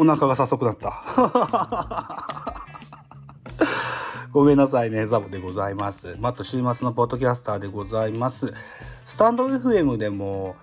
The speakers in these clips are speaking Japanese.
お腹が早速なった。ごめんなさいねザボでございます。また週末のポッドキャスターでございます。スタンド FM でも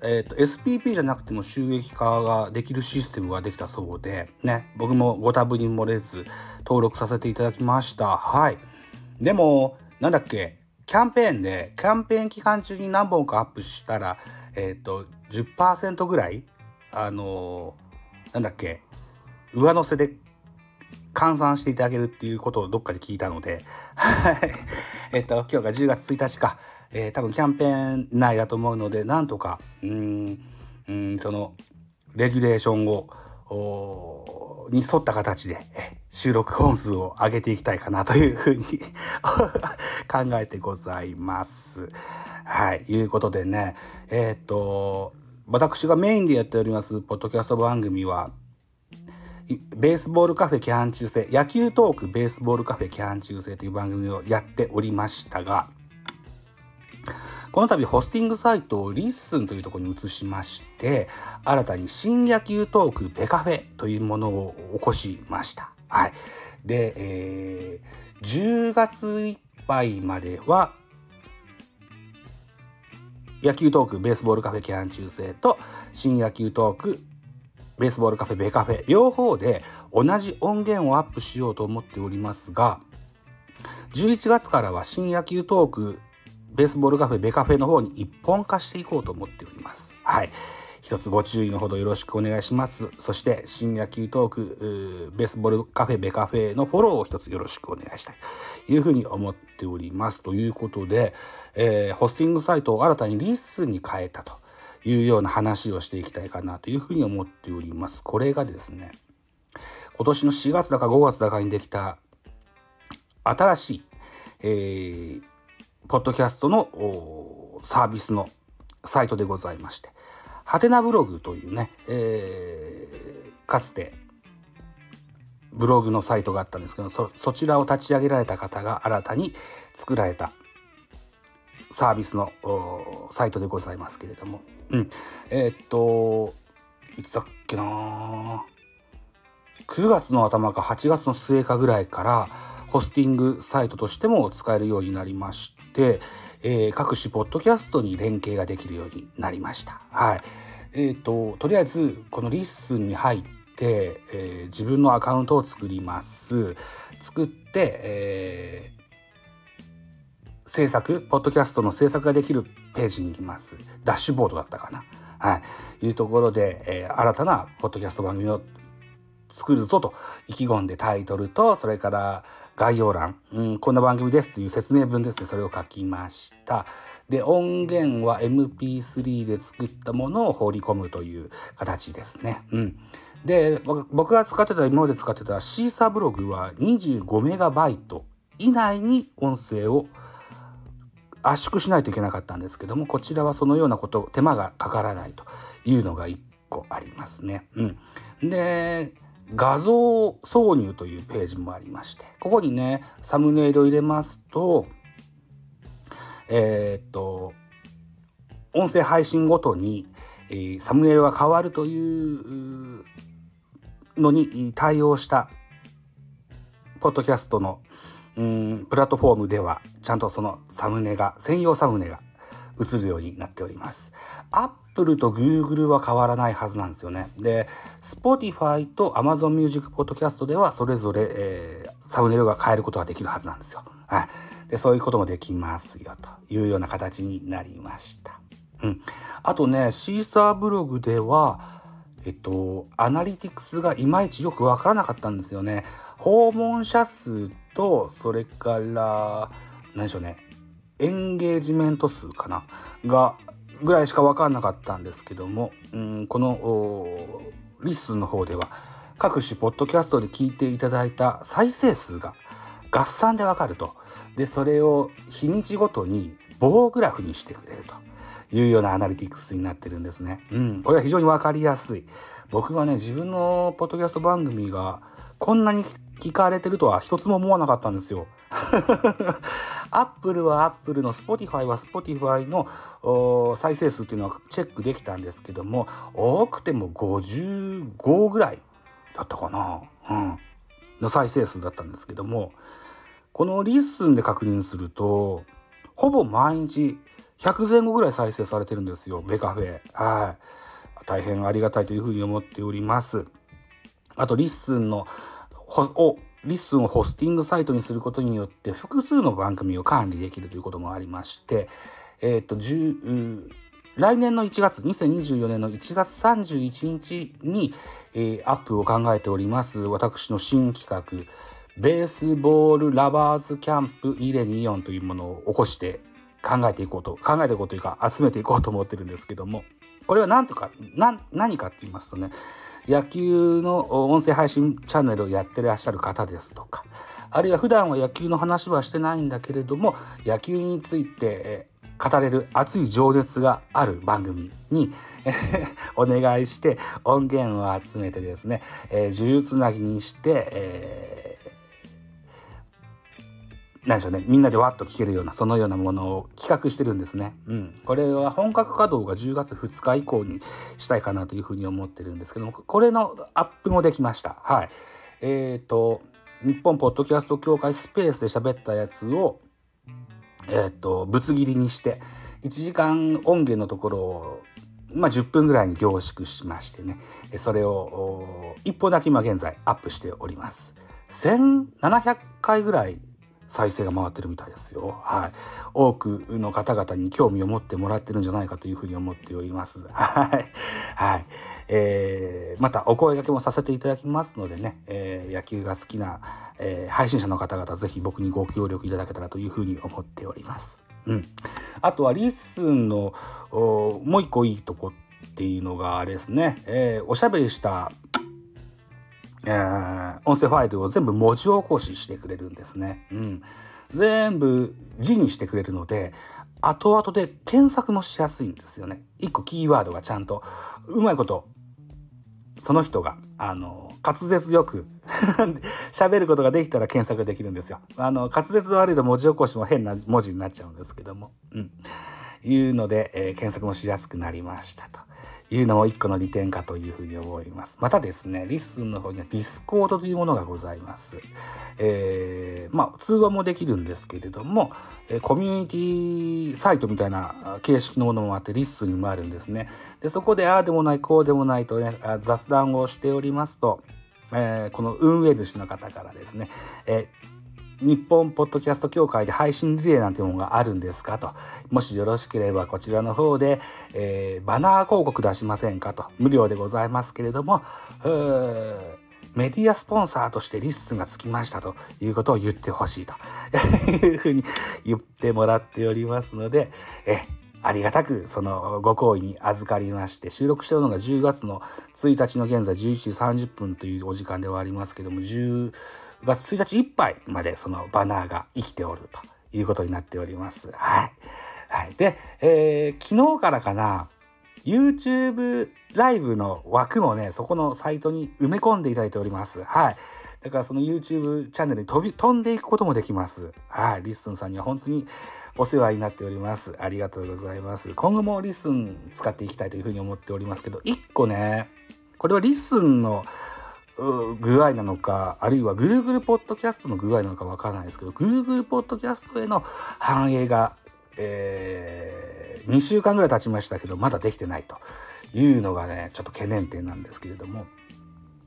えーと、SPP じゃなくても収益化ができるシステムができたそうでね僕もご多分に漏れず登録させていただきました。はい。でもなんだっけキャンペーンでキャンペーン期間中に何本かアップしたらえっ、ー、と10%ぐらいあのー、なんだっけ？上乗せで換算していただけるっていうことをどっかで聞いたので、はい。えっと、今日が10月1日か、えー、多分キャンペーン内だと思うので、なんとか、うん、その、レギュレーションを、に沿った形で、収録本数を上げていきたいかなというふうに 考えてございます。はい。いうことでね、えー、っと、私がメインでやっております、ポッドキャスト番組は、ベースボールカフェキャン中世野球トークベースボールカフェキャン中世という番組をやっておりましたがこの度ホスティングサイトを LISTEN というところに移しまして新たに新野球トークベカフェというものを起こしました。はい、で、えー、10月いっぱいまでは野球トークベースボールカフェキャン中世と新野球トークベースボールカフェベカフェ両方で同じ音源をアップしようと思っておりますが11月からは新野球トークベースボールカフェベカフェの方に一本化していこうと思っております。はい。一つご注意のほどよろしくお願いします。そして新野球トークベースボールカフェベカフェのフォローを一つよろしくお願いしたいというふうに思っております。ということで、えー、ホスティングサイトを新たに LISTEN に変えたと。いうような話をしていきたいかなというふうに思っております。これがですね今年の4月だか5月だかにできた新しい、えー、ポッドキャストのサービスのサイトでございましてハテナブログというね、えー、かつてブログのサイトがあったんですけどそそちらを立ち上げられた方が新たに作られたサービスのサイトでございますけれども。うん。えー、っといつだっけな9月の頭か8月の末かぐらいからホスティングサイトとしても使えるようになりまして、えー、各種ポッドキャストに連携ができるようになりました。はい。えー、っと、とりあえず、この LISTEN に入って、えー、自分のアカウントを作ります。作って、え制作、ポッドキャストの制作ができるページに行きます。ダッシュボードだったかな。はい。いうところで、えー、新たなポッドキャスト番組を作るぞと意気込んでタイトルと、それから概要欄、うん、こんな番組ですという説明文ですね、それを書きました。で、音源は MP3 で作ったものを放り込むという形ですね。うん。で、僕が使ってた、今まで使ってたシーサーブログは25メガバイト以内に音声を圧縮しないといけなかったんですけどもこちらはそのようなこと手間がかからないというのが1個ありますね。うん、で画像挿入というページもありましてここにねサムネイルを入れますとえー、っと音声配信ごとに、えー、サムネイルが変わるというのに対応したポッドキャストのうんプラットフォームではちゃんとそのサムネが専用サムネが映るようになっております。プルと Google は変わらないはずなんですよね。で、Spotify と Amazon Music Podcast ではそれぞれ、えー、サムネイルが変えることができるはずなんですよ。はい。で、そういうこともできますよというような形になりました。うん。あとね、 Seesaa ブログでは、えっと、アナリティクスがいまいちよくわからなかったんですよね。訪問者数と、それから、何でしょうね、エンゲージメント数かなが、ぐらいしかわかんなかったんですけども、うん、この LISTEN の方では、各種ポッドキャストで聞いていただいた再生数が合算でわかると。で、それを日にちごとに棒グラフにしてくれると。いうようなアナリティクスになってるんですね。うん。これは非常にわかりやすい。僕はね、自分のポッドキャスト番組がこんなに聞かれてるとは一つも思わなかったんですよ。アップルはアップルの Spotify は Spotify の再生数っていうのはチェックできたんですけども多くても55ぐらいだったかな。うん。の再生数だったんですけどもこの LISTEN で確認するとほぼ毎日100前後ぐらい再生されてるんですよベカフェ。はい。大変ありがたいというふうに思っております。あと LISTEN のを LISTEN をホスティングサイトにすることによって複数の番組を管理できるということもありましてえっ、ー、と来年の1月2024年の1月31日に、えー、アップを考えております私の新企画ベースボールラバーズキャンプ2024というものを起こして考えていこうと考えていこうというか集めていこうと思ってるんですけどもこれは何とか何かって言いますとね野球の音声配信チャンネルをやってらっしゃる方ですとかあるいは普段は野球の話はしてないんだけれども野球について語れる熱い情熱がある番組にお願いして音源を集めてですね、え、呪術つなぎにして、えー、何でしょうね。みんなでわっと聴けるようなそのようなものを企画してるんですね。うん、これは本格稼働が10月2日以降にしたいかなというふうに思ってるんですけどもこれのアップもできました。はい、えっ、ー、と日本ポッドキャスト協会スペースで喋ったやつをえー、とぶつ切りにして1時間音源のところをまあ、10分ぐらいに凝縮しましてね。それを1本だけ今現在アップしております。1700回ぐらい再生が回ってるみたいですよ。はい。多くの方々に興味を持ってもらってるんじゃないかというふうに思っております。はい。はい。えー、またお声掛けもさせていただきますのでね、えー、野球が好きな、えー、配信者の方々ぜひ僕にご協力いただけたらというふうに思っております。うん。あとは LISTEN のもう一個いいとこっていうのがあれですね、えー、おしゃべりしたえー、音声ファイルを全部文字起こししてくれるんですね。うん。全部字にしてくれるので、後々で検索もしやすいんですよね。一個キーワードがちゃんと、うまいこと、その人が、あの、滑舌よく 喋ることができたら検索できるんですよ。あの、滑舌悪いと文字起こしも変な文字になっちゃうんですけども。うん。いうので、えー、検索もしやすくなりましたと。いうのも一個の利点かというふうに思います。またですね、 LISTEN の方には Discord というものがございます。えー、まあ、通話もできるんですけれども、えコミュニティサイトみたいな形式のものもあって、 LISTEN にもあるんですね。で、そこでああでもない、こうでもないとね、雑談をしておりますと、えー、この運営主の方からですね、えー日本ポッドキャスト協会で配信リレーなんてものがあるんですかと。もしよろしければこちらの方で、えー、バナー広告出しませんかと。無料でございますけれども、メディアスポンサーとして LISTEN がつきましたということを言ってほしいというふうに言ってもらっておりますので、えありがたくそのご好意に預かりまして収録してるのが10月の1日の現在11時30分というお時間ではありますけども月1日いっぱいまでそのバナーが生きておるということになっております。はい。はい、で、えー、昨日からかな YouTube ライブの枠もねそこのサイトに埋め込んでいただいております。はい。だからその YouTube チャンネルに飛び飛んでいくこともできます。はい。 LISTEN さんには本当にお世話になっております。ありがとうございます。今後も LISTEN 使っていきたいというふうに思っておりますけど、一個ね、これは LISTEN の具合なのか、あるいは Google Podcast の具合なのかわからないですけど、Google Podcast への反映が、えー、2週間ぐらい経ちましたけど、まだできてないというのがね、ちょっと懸念点なんですけれども、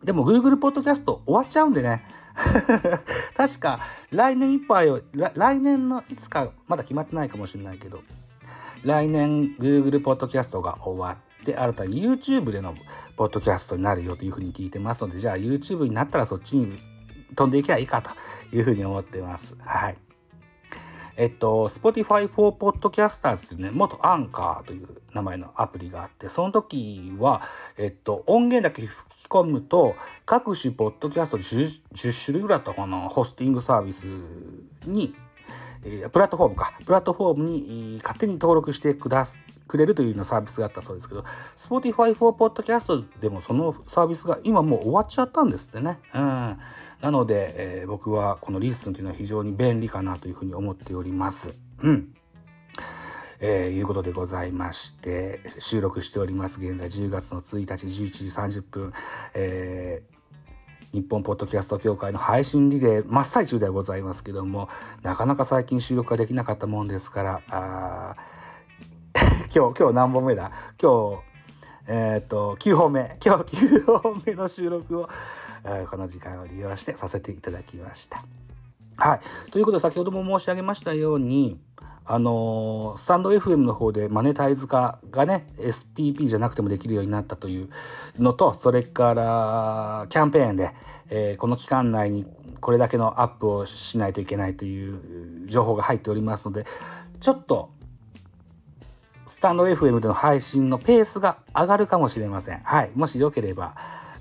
でも Google Podcast 終わっちゃうんでね。確か来年いっぱいを、来年のいつか、まだ決まってないかもしれないけど、来年 Google Podcast が終わってて、新たに YouTube でのポッドキャストになるよというふうに聞いてますので、じゃあ YouTube になったらそっちに飛んでいけばいいかというふうに思ってます。はい。えっと、Spotify for Podcasters というね、元アンカーという名前のアプリがあって、その時は、えっと、音源だけ吹き込むと、各種ポッドキャスト 10, 10種類ぐらいだったかな、ホスティングサービスに、えー、プラットフォームか、プラットフォームに勝手に登録してくだくれるというようなサービスがあったそうですけど、Spotify for Podcast でもそのサービスが今もう終わっちゃったんですってね。うん。なので、えー、僕はこのリスンというのは非常に便利かなというふうに思っております。うん。えー、いうことでございまして、収録しております。現在10月の1日11時30分、えー日本ポッドキャスト協会の配信リレー真っ最中ではございますけども、なかなか最近収録ができなかったもんですから、あ今日、今日何本目だ？今日、えっ、と、9本目、今日9本目の収録を、えー、この時間を利用してさせていただきました。はい。ということで、先ほども申し上げましたように、あのー、スタンド FM の方でマネタイズ化がね、SPP じゃなくてもできるようになったというのと、それからキャンペーンで、えー、この期間内にこれだけのアップをしないといけないという情報が入っておりますので、ちょっとスタンド FM での配信のペースが上がるかもしれません。はい。もしよければ、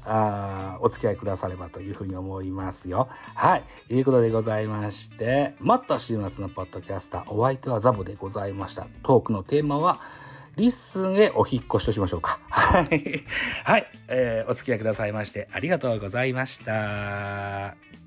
あお付き合いくださればというふうに思いますよ。はい。ということでございまして、もっと週末のポッドキャスター、お相手はザボでございました。トークのテーマは、LISTEN へお引越しとしましょうか。はい。はい。えー、お付き合いくださいましてありがとうございました。